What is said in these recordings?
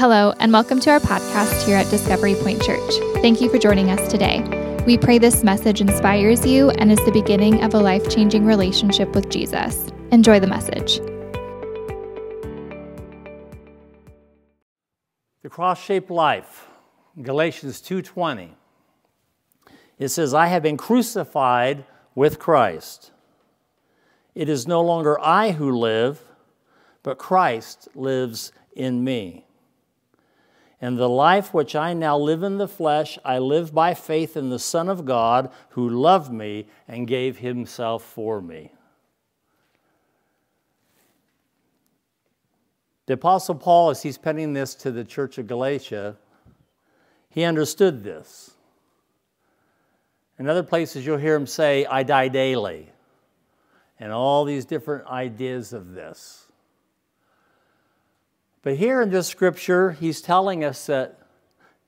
Hello, and welcome to our podcast here at Discovery Point Church. Thank you for joining us today. We pray this message inspires you and is the beginning of a life changing relationship with Jesus. Enjoy the message. The cross-shaped life, Galatians 2:20. It says, "I have been crucified with Christ. It is no longer I who live, but Christ lives in me." And the life which I now live in the flesh, I live by faith in the Son of God who loved me and gave himself for me. The Apostle Paul, as he's penning this to the church of Galatia, he understood this. In other places, you'll hear him say, I die daily, and all these different ideas of this. But here in this scripture, he's telling us that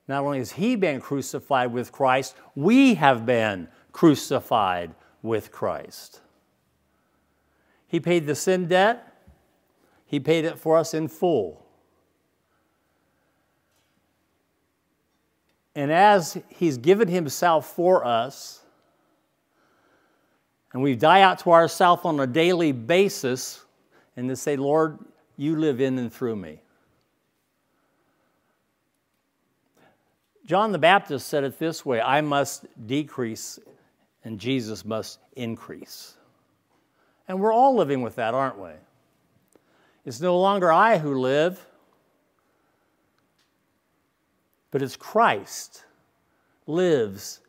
not only has he been crucified with Christ, we have been crucified with Christ. He paid the sin debt, he paid it for us in full. And as he's given himself for us, and we die out to ourselves on a daily basis, and to say, Lord, you live in and through me. John the Baptist said it this way I must decrease and Jesus must increase. And we're all living with that, aren't we? It's no longer I who live, but it's Christ lives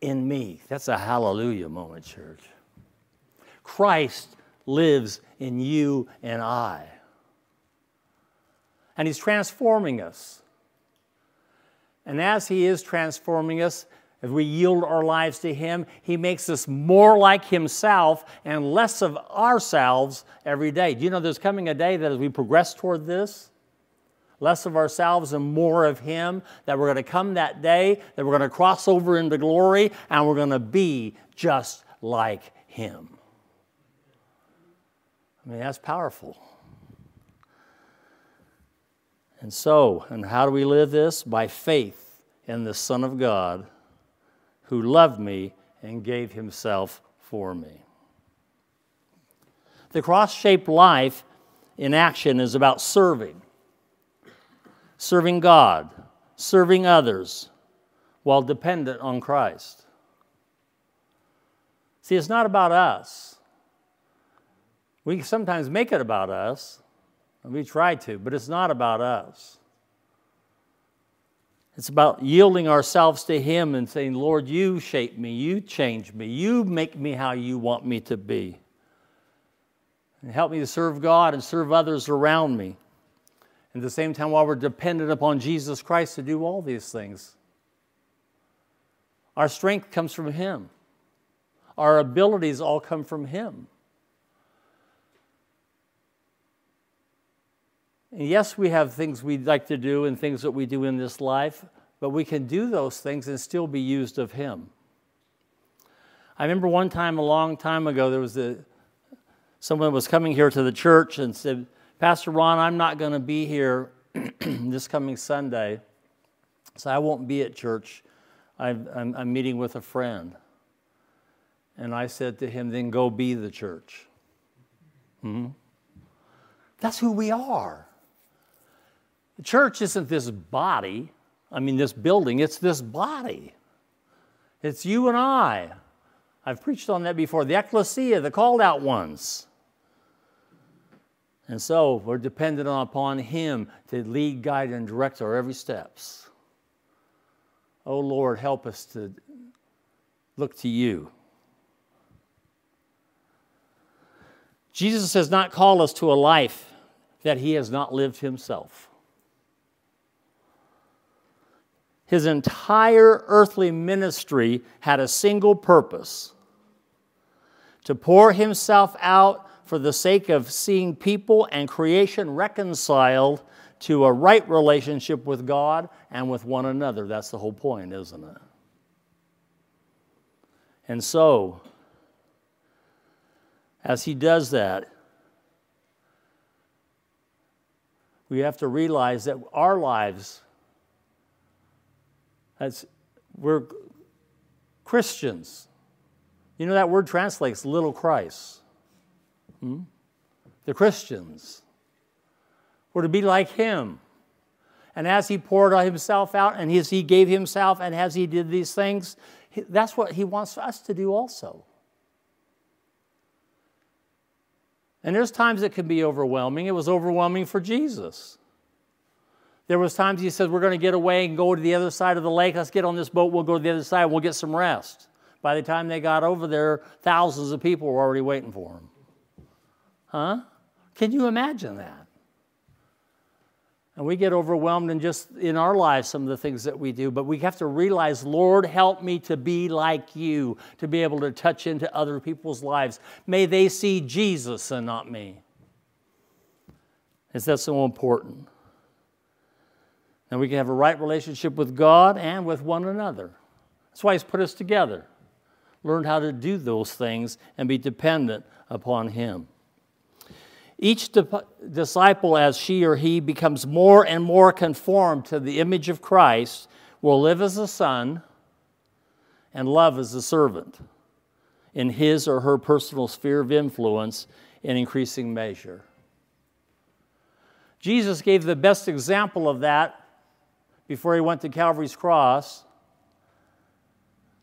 in me. That's a hallelujah moment, church. Christ lives in you and I. And He's transforming us. And as He is transforming us, as we yield our lives to Him, He makes us more like Himself and less of ourselves every day. Do you know there's coming a day that as we progress toward this, less of ourselves and more of Him, that we're going to come that day, that we're going to cross over into glory, and we're going to be just like Him. I mean, that's powerful. And so, and how do we live this? By faith in the Son of God who loved me and gave himself for me. The cross shaped life in action is about serving, serving God, serving others while dependent on Christ. See, it's not about us. We sometimes make it about us, we try to, but it's not about us. It's about yielding ourselves to Him and saying, Lord, you shape me, you change me, you make me how you want me to be. And help me to serve God and serve others around me. At the same time, while we're dependent upon Jesus Christ to do all these things, our strength comes from Him. Our abilities all come from Him. And yes, we have things we'd like to do and things that we do in this life, but we can do those things and still be used of Him. I remember one time, a long time ago, there was a, someone was coming here to the church and said, Pastor Ron, I'm not going to be here this coming Sunday, so I won't be at church. I'm, I'm, I'm meeting with a friend. And I said to him, then go be the church. hmm That's who we are. The church isn't this body, I mean, this building, it's this body. It's you and I. I've preached on that before. The ecclesia, the called out ones. And so we're dependent upon Him to lead, guide, and direct our every steps. Oh Lord, help us to look to you. Jesus has not called us to a life that He has not lived Himself. His entire earthly ministry had a single purpose to pour himself out for the sake of seeing people and creation reconciled to a right relationship with God and with one another. That's the whole point, isn't it? And so, as he does that, we have to realize that our lives, as we're Christians, you know that word translates little Christ. Hmm? The Christians. We're to be like Him. And as He poured Himself out, and as He gave Himself, and as He did these things, that's what He wants us to do also. And there's times it can be overwhelming. It was overwhelming for Jesus. There was times he said, We're going to get away and go to the other side of the lake. Let's get on this boat. We'll go to the other side. We'll get some rest. By the time they got over there, thousands of people were already waiting for him. Huh? Can you imagine that? And we get overwhelmed in just in our lives, some of the things that we do, but we have to realize, Lord, help me to be like you, to be able to touch into other people's lives. May they see Jesus and not me. Is that so important? And we can have a right relationship with God and with one another. That's why He's put us together. Learn how to do those things and be dependent upon Him. Each disciple, as she or he becomes more and more conformed to the image of Christ, will live as a son and love as a servant in his or her personal sphere of influence in increasing measure. Jesus gave the best example of that before he went to Calvary's cross.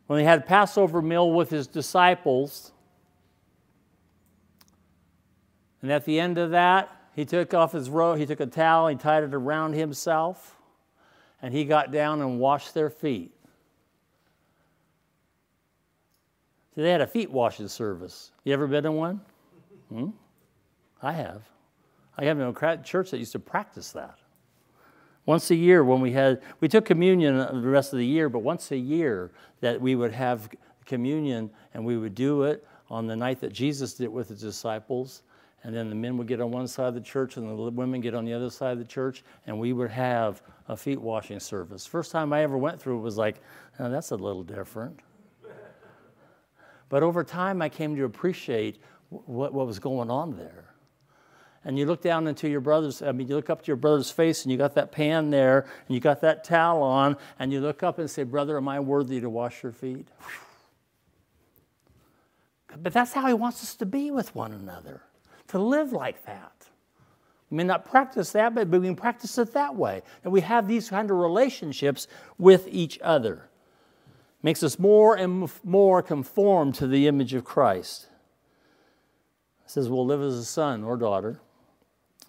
When he had Passover meal with his disciples, and at the end of that, he took off his robe, he took a towel, he tied it around himself, and he got down and washed their feet. So they had a feet washing service. You ever been in one? Hmm? I have. I have a church that used to practice that. Once a year, when we had, we took communion the rest of the year, but once a year that we would have communion and we would do it on the night that Jesus did it with his disciples and then the men would get on one side of the church and the women get on the other side of the church, and we would have a feet washing service. First time I ever went through it was like, oh, that's a little different. But over time, I came to appreciate what, what was going on there. And you look down into your brother's, I mean, you look up to your brother's face and you got that pan there and you got that towel on, and you look up and say, Brother, am I worthy to wash your feet? But that's how he wants us to be with one another to live like that. We may not practice that, but we can practice it that way. And we have these kind of relationships with each other. Makes us more and more conformed to the image of Christ. It says we'll live as a son or daughter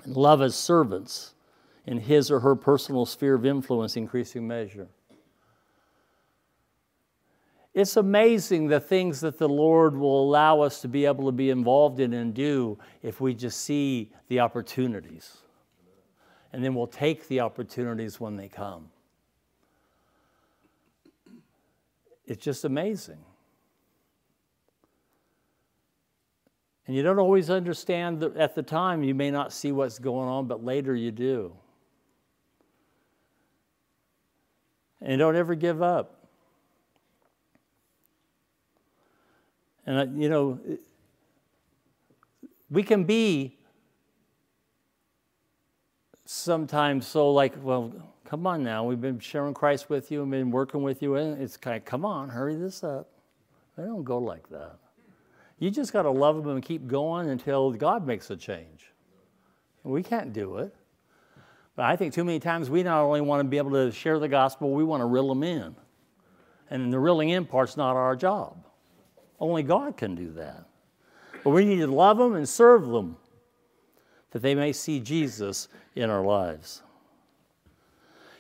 and love as servants in his or her personal sphere of influence, increasing measure. It's amazing the things that the Lord will allow us to be able to be involved in and do if we just see the opportunities. And then we'll take the opportunities when they come. It's just amazing. And you don't always understand at the time, you may not see what's going on, but later you do. And don't ever give up. And, uh, you know, we can be sometimes so like, well, come on now, we've been sharing Christ with you and been working with you, and it's kind of, come on, hurry this up. They don't go like that. You just got to love them and keep going until God makes a change. We can't do it. But I think too many times we not only want to be able to share the gospel, we want to reel them in. And the reeling in part's not our job. Only God can do that. But we need to love them and serve them that they may see Jesus in our lives.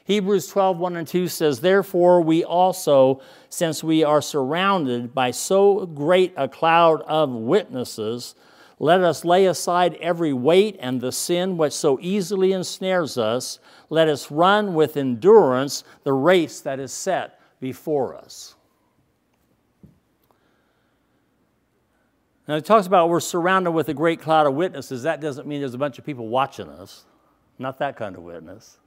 Hebrews 12, 1 and 2 says, Therefore, we also, since we are surrounded by so great a cloud of witnesses, let us lay aside every weight and the sin which so easily ensnares us. Let us run with endurance the race that is set before us. Now, it talks about we're surrounded with a great cloud of witnesses. That doesn't mean there's a bunch of people watching us, not that kind of witness.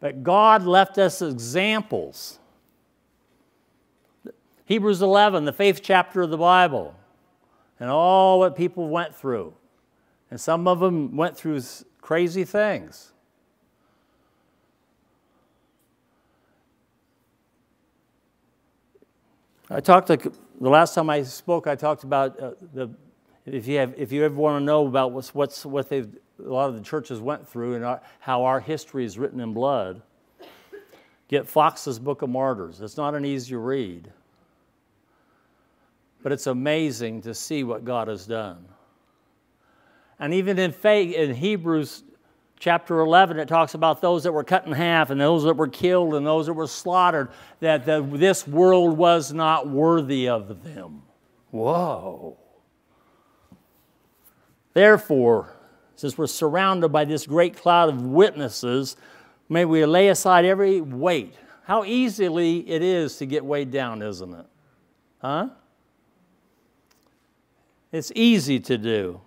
But God left us examples. Hebrews 11, the faith chapter of the Bible, and all what people went through. And some of them went through crazy things. I talked to, the last time I spoke, I talked about uh, the, if you, have, if you ever want to know about what's, what's, what they've, a lot of the churches went through and our, how our history is written in blood, get Fox's Book of Martyrs. It's not an easy read, but it's amazing to see what God has done. And even in, faith, in Hebrews chapter 11, it talks about those that were cut in half and those that were killed and those that were slaughtered, that the, this world was not worthy of them. Whoa. Therefore, since we're surrounded by this great cloud of witnesses, may we lay aside every weight. How easily it is to get weighed down, isn't it? Huh? It's easy to do.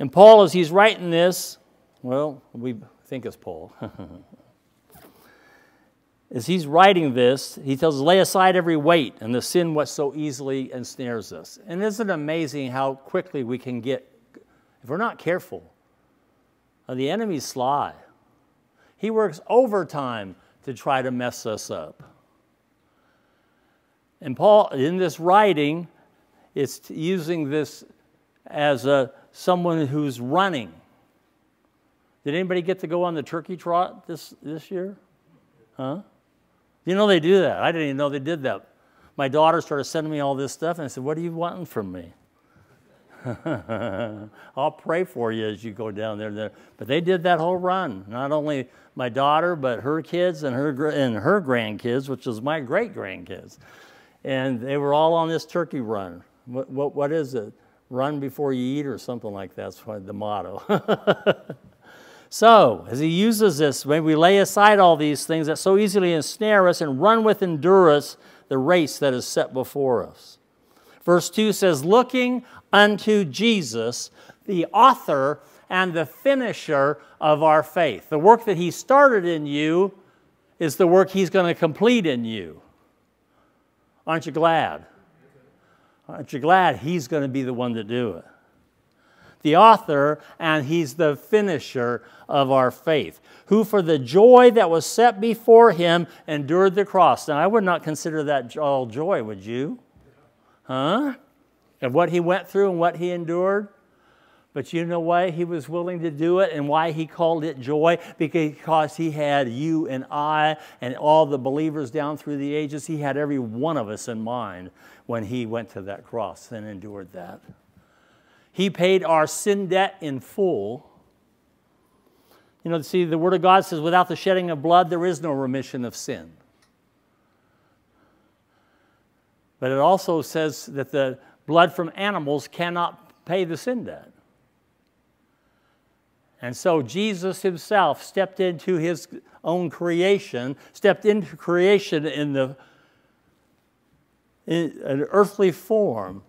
And Paul, as he's writing this, well, we think it's Paul. as he's writing this, he tells us, lay aside every weight and the sin what so easily ensnares us. And isn't it amazing how quickly we can get, if we're not careful, uh, the enemy's sly. He works overtime to try to mess us up. And Paul, in this writing, is using this as a someone who's running. Did anybody get to go on the turkey trot this, this year? Huh? You know they do that. I didn't even know they did that. My daughter started sending me all this stuff, and I said, What are you wanting from me? I'll pray for you as you go down there. But they did that whole run. Not only my daughter, but her kids and her, and her grandkids, which is my great grandkids. And they were all on this turkey run. What, what, what is it? run before you eat or something like that. That's the motto. so, as he uses this, when we lay aside all these things that so easily ensnare us and run with endurance the race that is set before us. Verse 2 says, Looking unto Jesus, the author and the finisher of our faith. The work that he started in you is the work he's going to complete in you. Aren't you glad? Aren't you glad he's going to be the one to do it? The author, and he's the finisher of our faith, who for the joy that was set before him endured the cross. Now, I would not consider that all joy, would you? Huh? Of what he went through and what he endured? But you know why he was willing to do it and why he called it joy? Because he had you and I and all the believers down through the ages. He had every one of us in mind when he went to that cross and endured that. He paid our sin debt in full. You know, see, the Word of God says, without the shedding of blood, there is no remission of sin. But it also says that the blood from animals cannot pay the sin debt. And so Jesus himself stepped into his own creation, stepped into creation in the in an earthly form,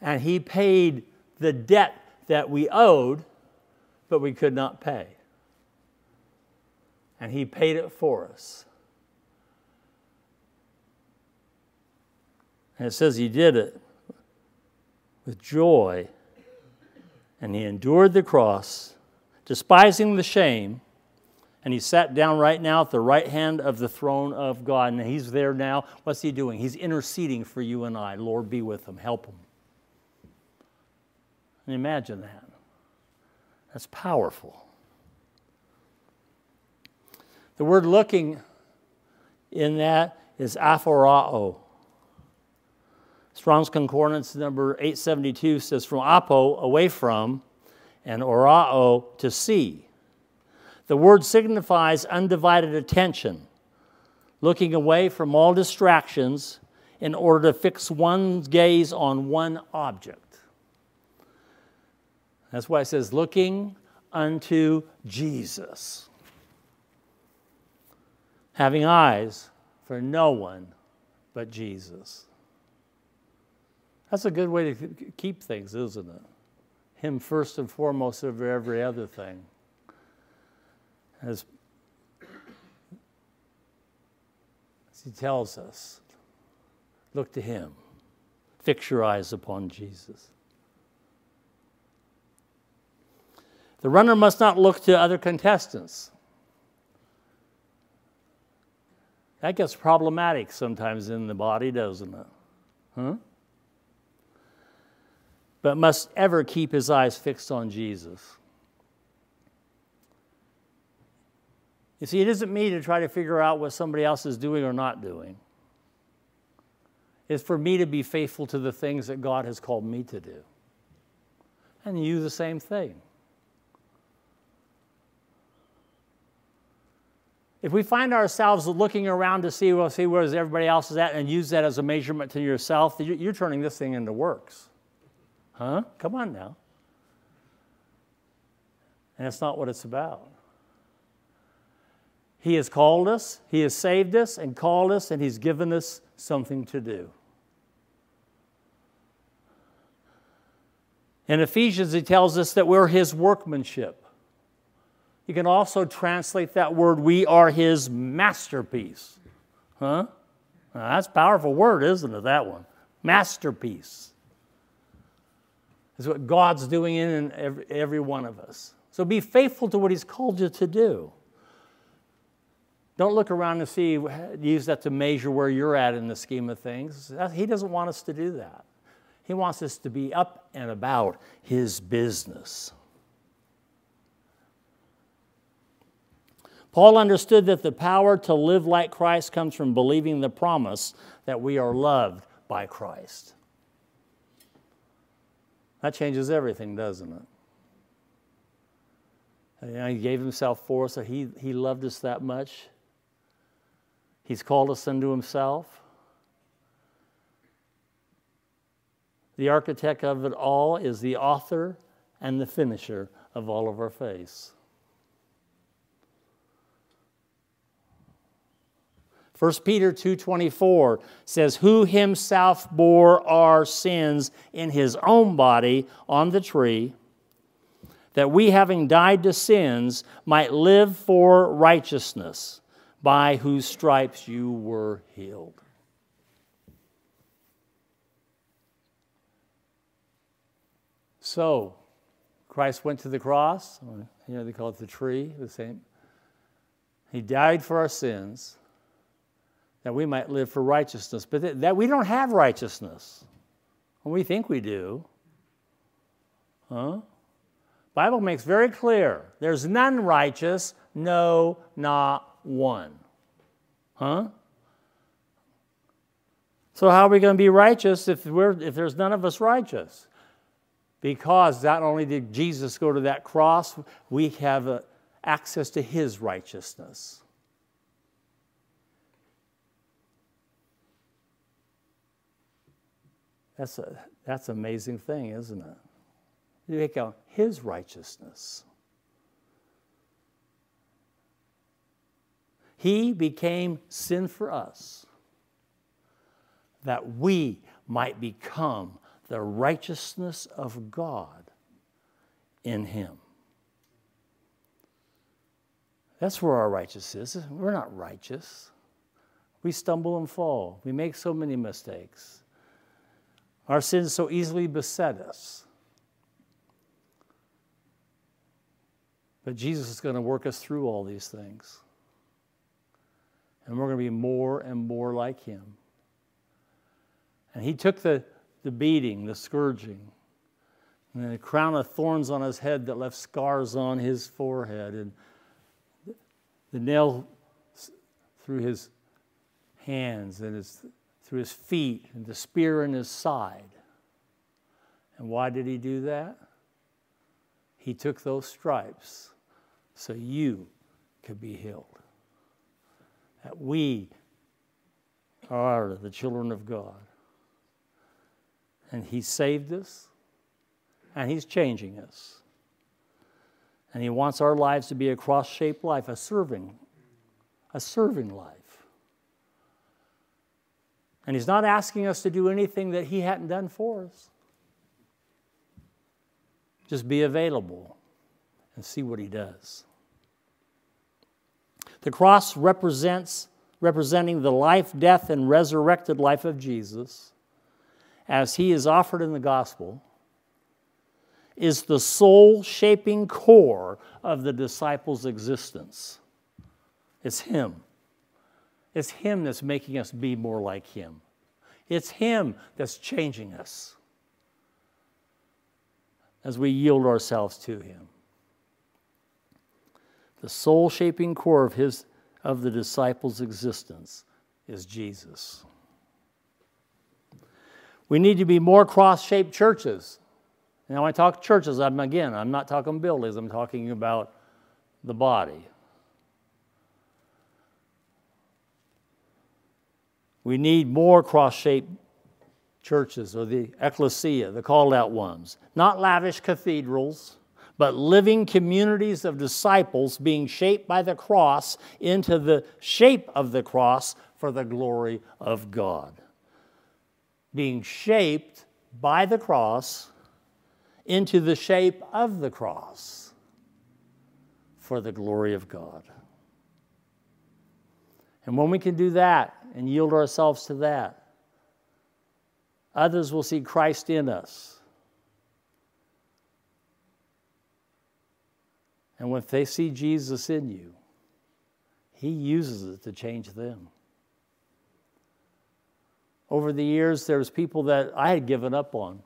and he paid the debt that we owed, but we could not pay. And he paid it for us. And it says he did it with joy and he endured the cross, despising the shame, and he sat down right now at the right hand of the throne of God. And he's there now. What's he doing? He's interceding for you and I. Lord, be with him, help him. And imagine that. That's powerful. The word looking in that is aphorao. Strong's Concordance number 872 says, from apo, away from, and orao, to see. The word signifies undivided attention, looking away from all distractions in order to fix one's gaze on one object. That's why it says, looking unto Jesus. Having eyes for no one but Jesus. That's a good way to keep things, isn't it? Him first and foremost over every other thing. As, as he tells us, look to him, fix your eyes upon Jesus. The runner must not look to other contestants. That gets problematic sometimes in the body, doesn't it? Huh? But must ever keep his eyes fixed on Jesus. You see, it isn't me to try to figure out what somebody else is doing or not doing. It's for me to be faithful to the things that God has called me to do. And you the same thing. If we find ourselves looking around to see, well, see where everybody else is at and use that as a measurement to yourself, you're turning this thing into works. Huh? Come on now. And that's not what it's about. He has called us, He has saved us and called us, and He's given us something to do. In Ephesians, He tells us that we're His workmanship. You can also translate that word, we are his masterpiece. Huh? Now, that's a powerful word, isn't it, that one? Masterpiece. Is what God's doing in every, one of us. So be faithful to what he's called you to do. Don't look around and see, use that to measure where you're at in the scheme of things. He doesn't want us to do that. He wants us to be up and about his business. Paul understood that the power to live like Christ comes from believing the promise that we are loved by Christ. That changes everything, doesn't it? He gave himself for us, he, he loved us that much. He's called us unto himself. The architect of it all is the author and the finisher of all of our faith. 1 Peter 2:24 says who himself bore our sins in his own body on the tree that we having died to sins might live for righteousness by whose stripes you were healed. So, Christ went to the cross, you know, they call it the tree, the same. He died for our sins that we might live for righteousness. But that, that we don't have righteousness. we think we do. Huh? Bible makes very clear there's none righteous, no, not one. Huh? So how are we going to be righteous if, we're, if there's none of us righteous? Because not only did Jesus go to that cross, we have uh, access to his righteousness. That's a that's an amazing thing, isn't it? You take out his righteousness. He became sin for us that we might become the righteousness of God in him. That's where our righteousness is. We're not righteous. We stumble and fall. We make so many mistakes. Our sins so easily beset us. But Jesus is going to work us through all these things. And we're going to be more and more like him. And he took the, the beating, the scourging, and the crown of thorns on his head that left scars on his forehead, and the nail through his hands and his through his feet and the spear in his side. And why did he do that? He took those stripes so you could be healed. That we are the children of God. And he saved us, and he's changing us. And he wants our lives to be a cross shaped life, a serving, a serving life. And He's not asking us to do anything that He hadn't done for us. Just be available and see what He does. The cross represents representing the life, death, and resurrected life of Jesus as he is offered in the gospel. is the soul shaping core of the disciples' existence. It's Him. It's Him that's making us be more like Him. It's Him that's changing us as we yield ourselves to Him. The soul shaping core of, his, of the disciples' existence is Jesus. We need to be more cross shaped churches. Now, when I talk churches, I'm again, I'm not talking buildings, I'm talking about the body. We need more cross shaped churches or the ecclesia, the called out ones. Not lavish cathedrals, but living communities of disciples being shaped by the cross into the shape of the cross for the glory of God. Being shaped by the cross into the shape of the cross for the glory of God. And when we can do that and yield ourselves to that, others will see Christ in us. And when they see Jesus in you, He uses it to change them. Over the years, there was people that I had given up on.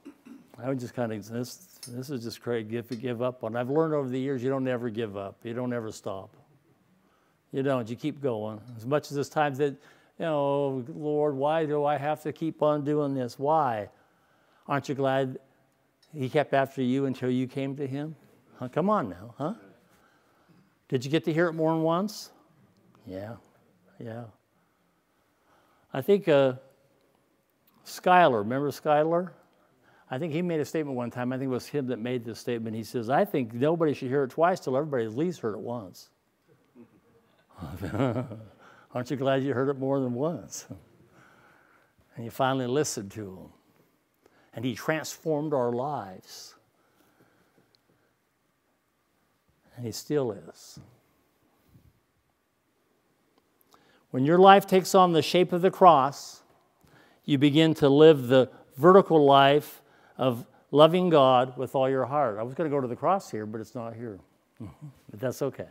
I would just kind of this, this is just crazy give, give up on. I've learned over the years you don't ever give up. You don't ever stop. You don't. You keep going. As much as there's times that, you know, Lord, why do I have to keep on doing this? Why? Aren't you glad He kept after you until you came to Him? Huh? Come on now, huh? Did you get to hear it more than once? Yeah, yeah. I think uh, Schuyler, remember Schuyler? I think he made a statement one time. I think it was him that made this statement. He says, I think nobody should hear it twice till everybody at least heard it once. Aren't you glad you heard it more than once? And you finally listened to him. And he transformed our lives. And he still is. When your life takes on the shape of the cross, you begin to live the vertical life of loving God with all your heart. I was going to go to the cross here, but it's not here. but that's okay.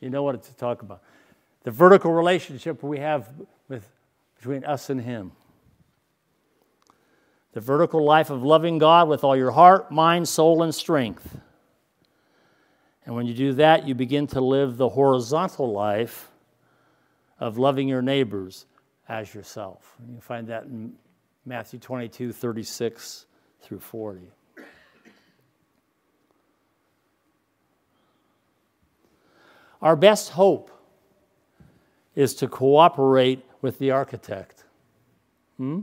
You know what to talk about. The vertical relationship we have with, between us and Him. The vertical life of loving God with all your heart, mind, soul, and strength. And when you do that, you begin to live the horizontal life of loving your neighbors as yourself. And you find that in Matthew 22, 36 through 40. Our best hope is to cooperate with the architect. Hmm?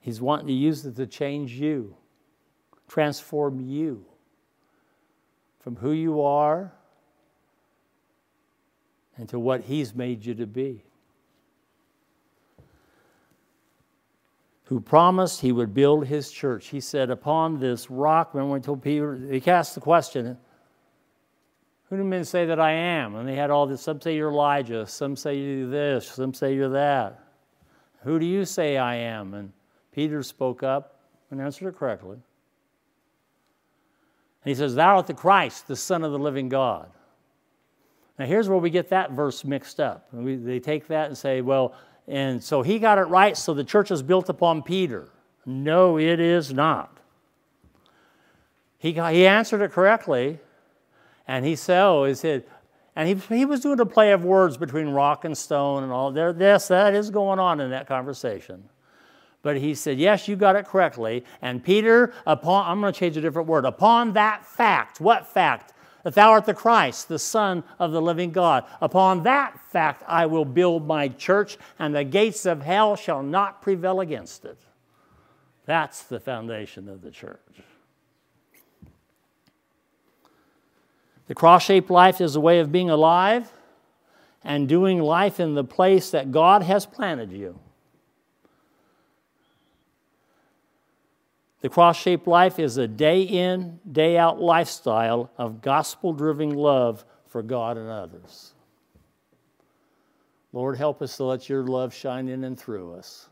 He's wanting to use it to change you, transform you from who you are into what He's made you to be. who promised he would build his church. He said, Upon this rock, remember when he told Peter, he cast the question, Who do men say that I am? And they had all this some say you're Elijah, some say you're this, some say you're that. Who do you say I am? And Peter spoke up and answered it correctly. And he says, Thou art the Christ, the Son of the living God. Now, here's where we get that verse mixed up. We, they take that and say, well, and so he got it right, so the church is built upon Peter. No, it is not. He, got, he answered it correctly, and he said, oh, he said, and he, he was doing a play of words between rock and stone and all. There, yes, that is going on in that conversation. But he said, Yes, you got it correctly. And Peter, upon, I'm going to change a different word, upon that fact, what fact? that thou art the Christ, the Son of the living God. Upon that fact I will build my church, and the gates of hell shall not prevail against it. That's the foundation of the church. The cross shaped life is a way of being alive and doing life in the place that God has planted you. The cross shaped life is a day in, day out lifestyle of gospel driven love for God and others. Lord, help us to let your love shine in and through us.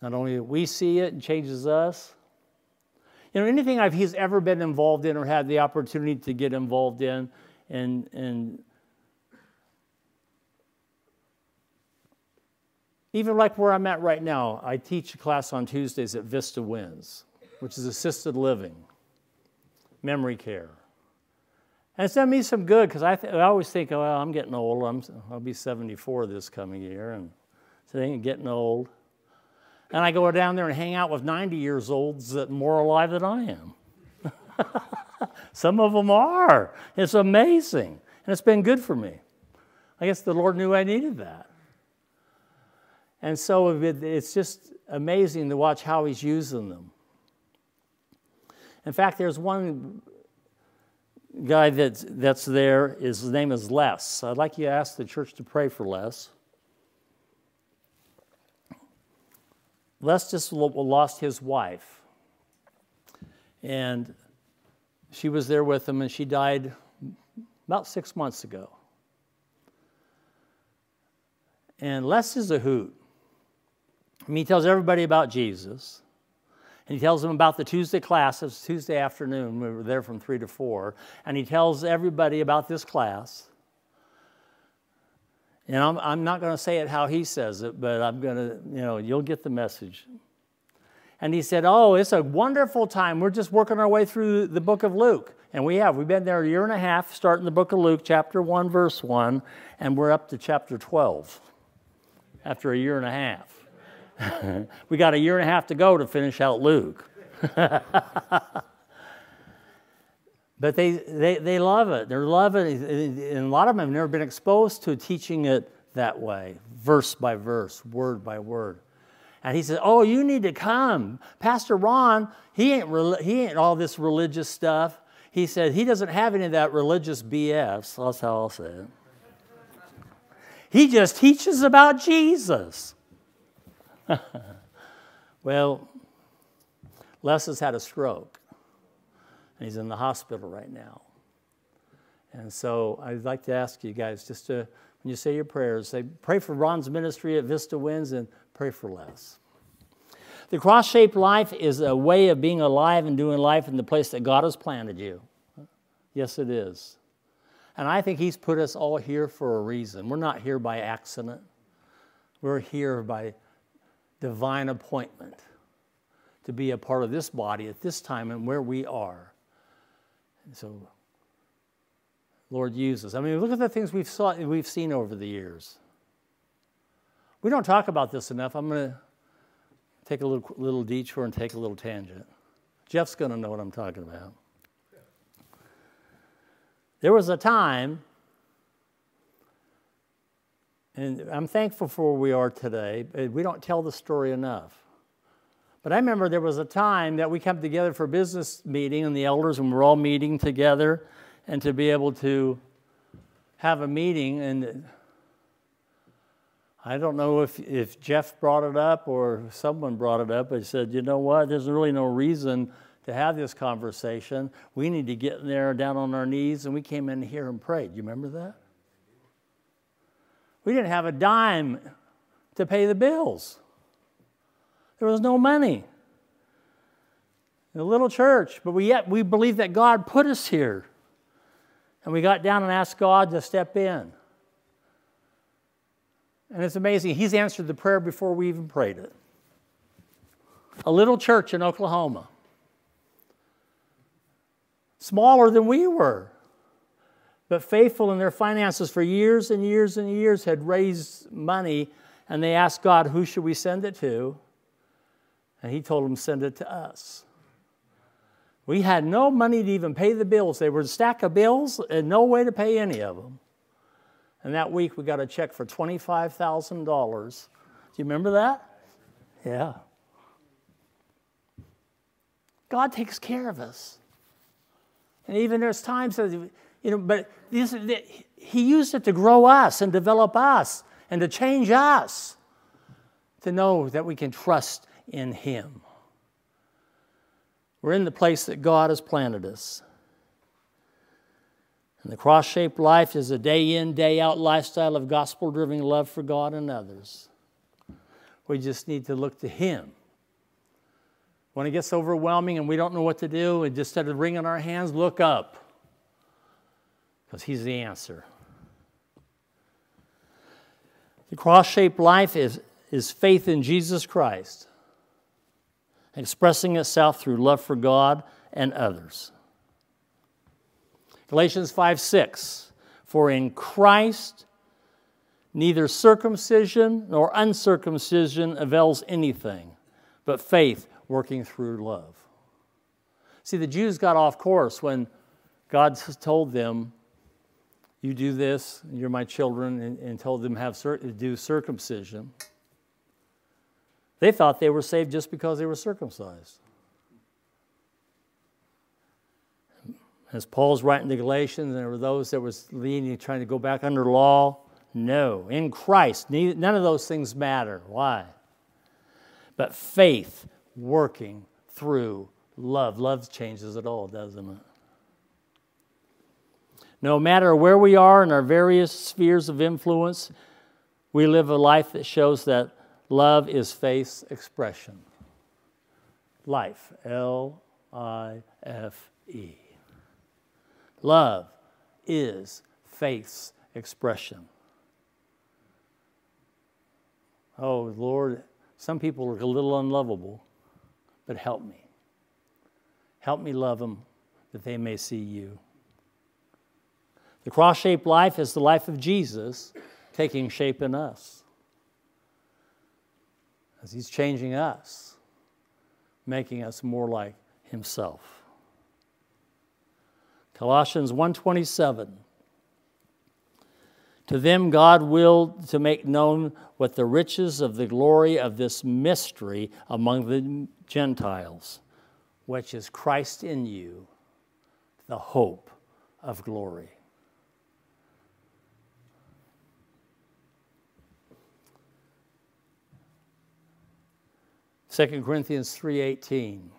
Not only we see it and changes us. You know, anything I've, he's ever been involved in or had the opportunity to get involved in, and, and even like where I'm at right now, I teach a class on Tuesdays at Vista Winds, which is assisted living, memory care. And it's done me some good because I, I always think, oh, well, I'm getting old. I'm, I'll be 74 this coming year, and so I'm getting old. And I go down there and hang out with 90 years olds that are more alive than I am. some of them are. It's amazing. And it's been good for me. I guess the Lord knew I needed that. And so it's just amazing to watch how He's using them. In fact, there's one guy that's, that's there, his name is Les. I'd like you to ask the church to pray for Les. Les just lost his wife. And she was there with him, and she died about six months ago. And Les is a hoot. He tells everybody about Jesus. And he tells them about the Tuesday class. It was Tuesday afternoon. We were there from 3 to 4. And he tells everybody about this class. And I'm, I'm not going to say it how he says it, but I'm going to, you know, you'll get the message. And he said, Oh, it's a wonderful time. We're just working our way through the book of Luke. And we have. We've been there a year and a half, starting the book of Luke, chapter 1, verse 1, and we're up to chapter 12 after a year and a half. we got a year and a half to go to finish out Luke. but they, they, they love it. They love it. And a lot of them have never been exposed to teaching it that way, verse by verse, word by word. And he said, Oh, you need to come. Pastor Ron, he ain't, he ain't all this religious stuff. He said, He doesn't have any of that religious BS. That's how I'll say it. He just teaches about Jesus. well, Les has had a stroke, and he's in the hospital right now. And so I'd like to ask you guys just to, when you say your prayers, say, pray for Ron's ministry at Vista Winds and pray for Les. The cross shaped life is a way of being alive and doing life in the place that God has planted you. Yes, it is. And I think He's put us all here for a reason. We're not here by accident, we're here by divine appointment to be a part of this body at this time and where we are. So, Lord, uses. I mean, look at the things we've, saw, we've seen over the years. We don't talk about this enough. I'm going to take a little, little detour and take a little tangent. Jeff's going to know what I'm talking about. There was a time and I'm thankful for where we are today. But we don't tell the story enough. But I remember there was a time that we come together for a business meeting, and the elders, and we're all meeting together, and to be able to have a meeting. And I don't know if, if Jeff brought it up or someone brought it up. I said, you know what? There's really no reason to have this conversation. We need to get in there down on our knees. And we came in here and prayed. You remember that? We didn't have a dime to pay the bills. There was no money. In a little church, but we yet we believe that God put us here. And we got down and asked God to step in. And it's amazing. He's answered the prayer before we even prayed it. A little church in Oklahoma. Smaller than we were but faithful in their finances for years and years and years, had raised money, and they asked God, Who should we send it to? And He told them, Send it to us. We had no money to even pay the bills. They were a stack of bills and no way to pay any of them. And that week we got a check for $25,000. Do you remember that? Yeah. God takes care of us. And even there's times that you know, but he used it to grow us and develop us and to change us to know that we can trust in him. We're in the place that God has planted us. And the cross shaped life is a day in, day out lifestyle of gospel driven love for God and others. We just need to look to Him. When it gets overwhelming and we don't know what to do, and just instead of wringing our hands, look up because He's the answer. The cross shaped life is, is faith in Jesus Christ, expressing itself through love for God and others. Galatians 5 6. For in Christ, neither circumcision nor uncircumcision avails anything, but faith working through love. See, the Jews got off course when God told them, You do this, you're my children, and, and told them have to do circumcision. They thought they were saved just because they were circumcised. As Paul's writing the Galatians, there were those that was leaning, trying to go back under law. No, in Christ, none of those things matter. Why? But faith working through love. Love changes it all, doesn't it? No matter where we are in our various spheres of influence, we live a life that shows that love is faith's expression. Life, L I F E. Love is faith's expression. Oh, Lord, some people are a little unlovable, but help me. Help me love them that they may see you. The cross shaped life is the life of Jesus taking shape in us. He's changing us, making us more like Himself. Colossians 1:27 To them God willed to make known what the riches of the glory of this mystery among the Gentiles, which is Christ in you, the hope of glory. Second Corinthians 3:18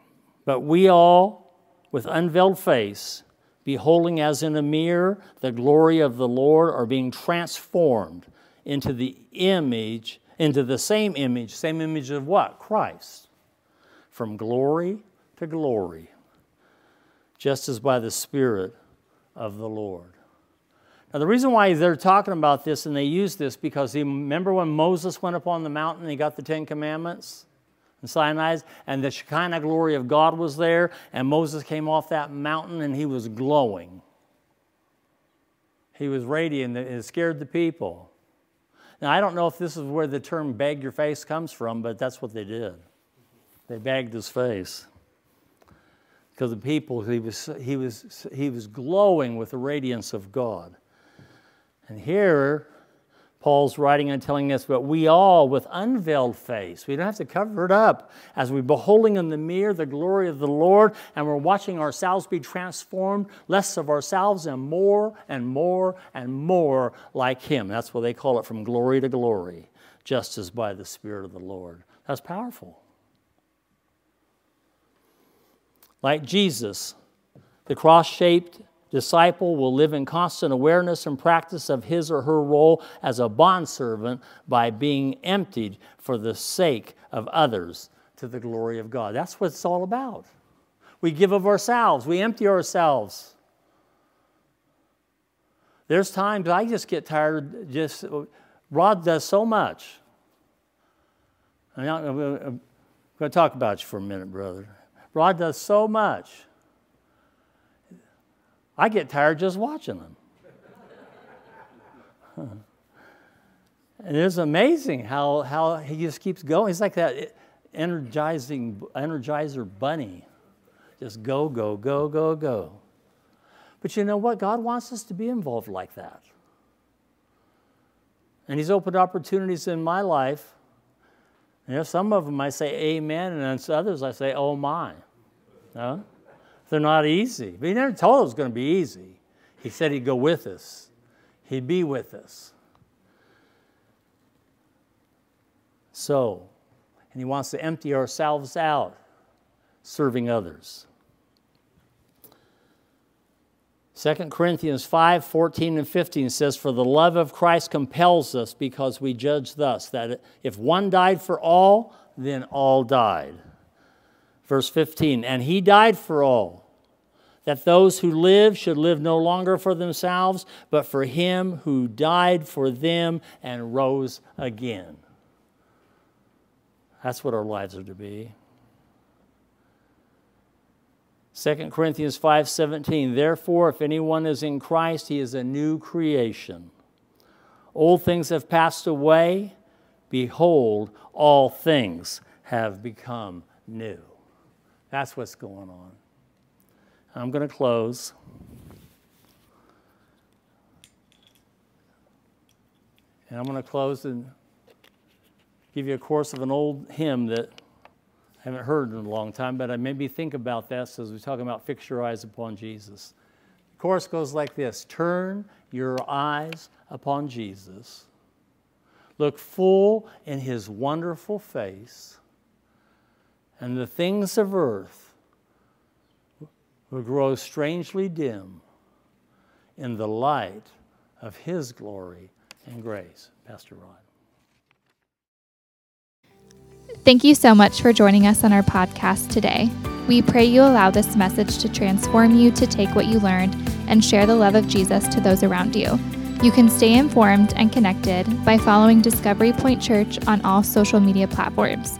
But we all with unveiled face beholding as in a mirror the glory of the Lord, are being transformed into the image, into the same image, same image of what? Christ. From glory to glory, just as by the Spirit of the Lord. Now, the reason why they're talking about this and they use this because remember when Moses went up on the mountain and he got the Ten Commandments? And Sinai, and the Shekinah glory of God was there, and Moses came off that mountain and he was glowing. He was radiant and it scared the people. Now, I don't know if this is where the term bag your face comes from, but that's what they did. They bagged his face. Because the people, he was, he, was, he was glowing with the radiance of God. And here, Paul's writing and telling us, but we all with unveiled face, we don't have to cover it up, as we're beholding in the mirror the glory of the Lord, and we're watching ourselves be transformed, less of ourselves and more and more and more like Him. That's what they call it from glory to glory, just as by the Spirit of the Lord. That's powerful. Like Jesus, the cross shaped disciple will live in constant awareness and practice of his or her role as a bondservant by being emptied for the sake of others to the glory of God. That's what it's all about. We give of ourselves, we empty ourselves. There's times I just get tired, just, Rod does so much. I'm going to talk about you for a minute, brother. Rod does so much. I get tired just watching them. and it's amazing how, how he just keeps going. He's like that energizing energizer bunny. Just go, go, go, go, go. But you know what? God wants us to be involved like that. And He's opened opportunities in my life. You know, some of them I say amen, and then others I say, oh my. No? They're not easy. But he never told us it was going to be easy. He said he'd go with us, he'd be with us. So, and he wants to empty ourselves out serving others. 2 Corinthians 5 14 and 15 says, For the love of Christ compels us because we judge thus, that if one died for all, then all died. Verse 15, and he died for all, that those who live should live no longer for themselves, but for him who died for them and rose again. That's what our lives are to be. 2 Corinthians 5:17 Therefore if anyone is in Christ he is a new creation. Old things have passed away behold all things have become new. That's what's going on. I'm going to close. And I'm going to close and give you a course of an old hymn that I haven't heard in a long time, but I maybe think about this as we're talking about fix your eyes upon Jesus. The chorus goes like this Turn your eyes upon Jesus. Look full in his wonderful face, and the things of earth will grow strangely dim in the light of his glory and grace. Pastor Rod. Thank you so much for joining us on our podcast today. We pray you allow this message to transform you to take what you learned and share the love of Jesus to those around you. You can stay informed and connected by following Discovery Point Church on all social media platforms.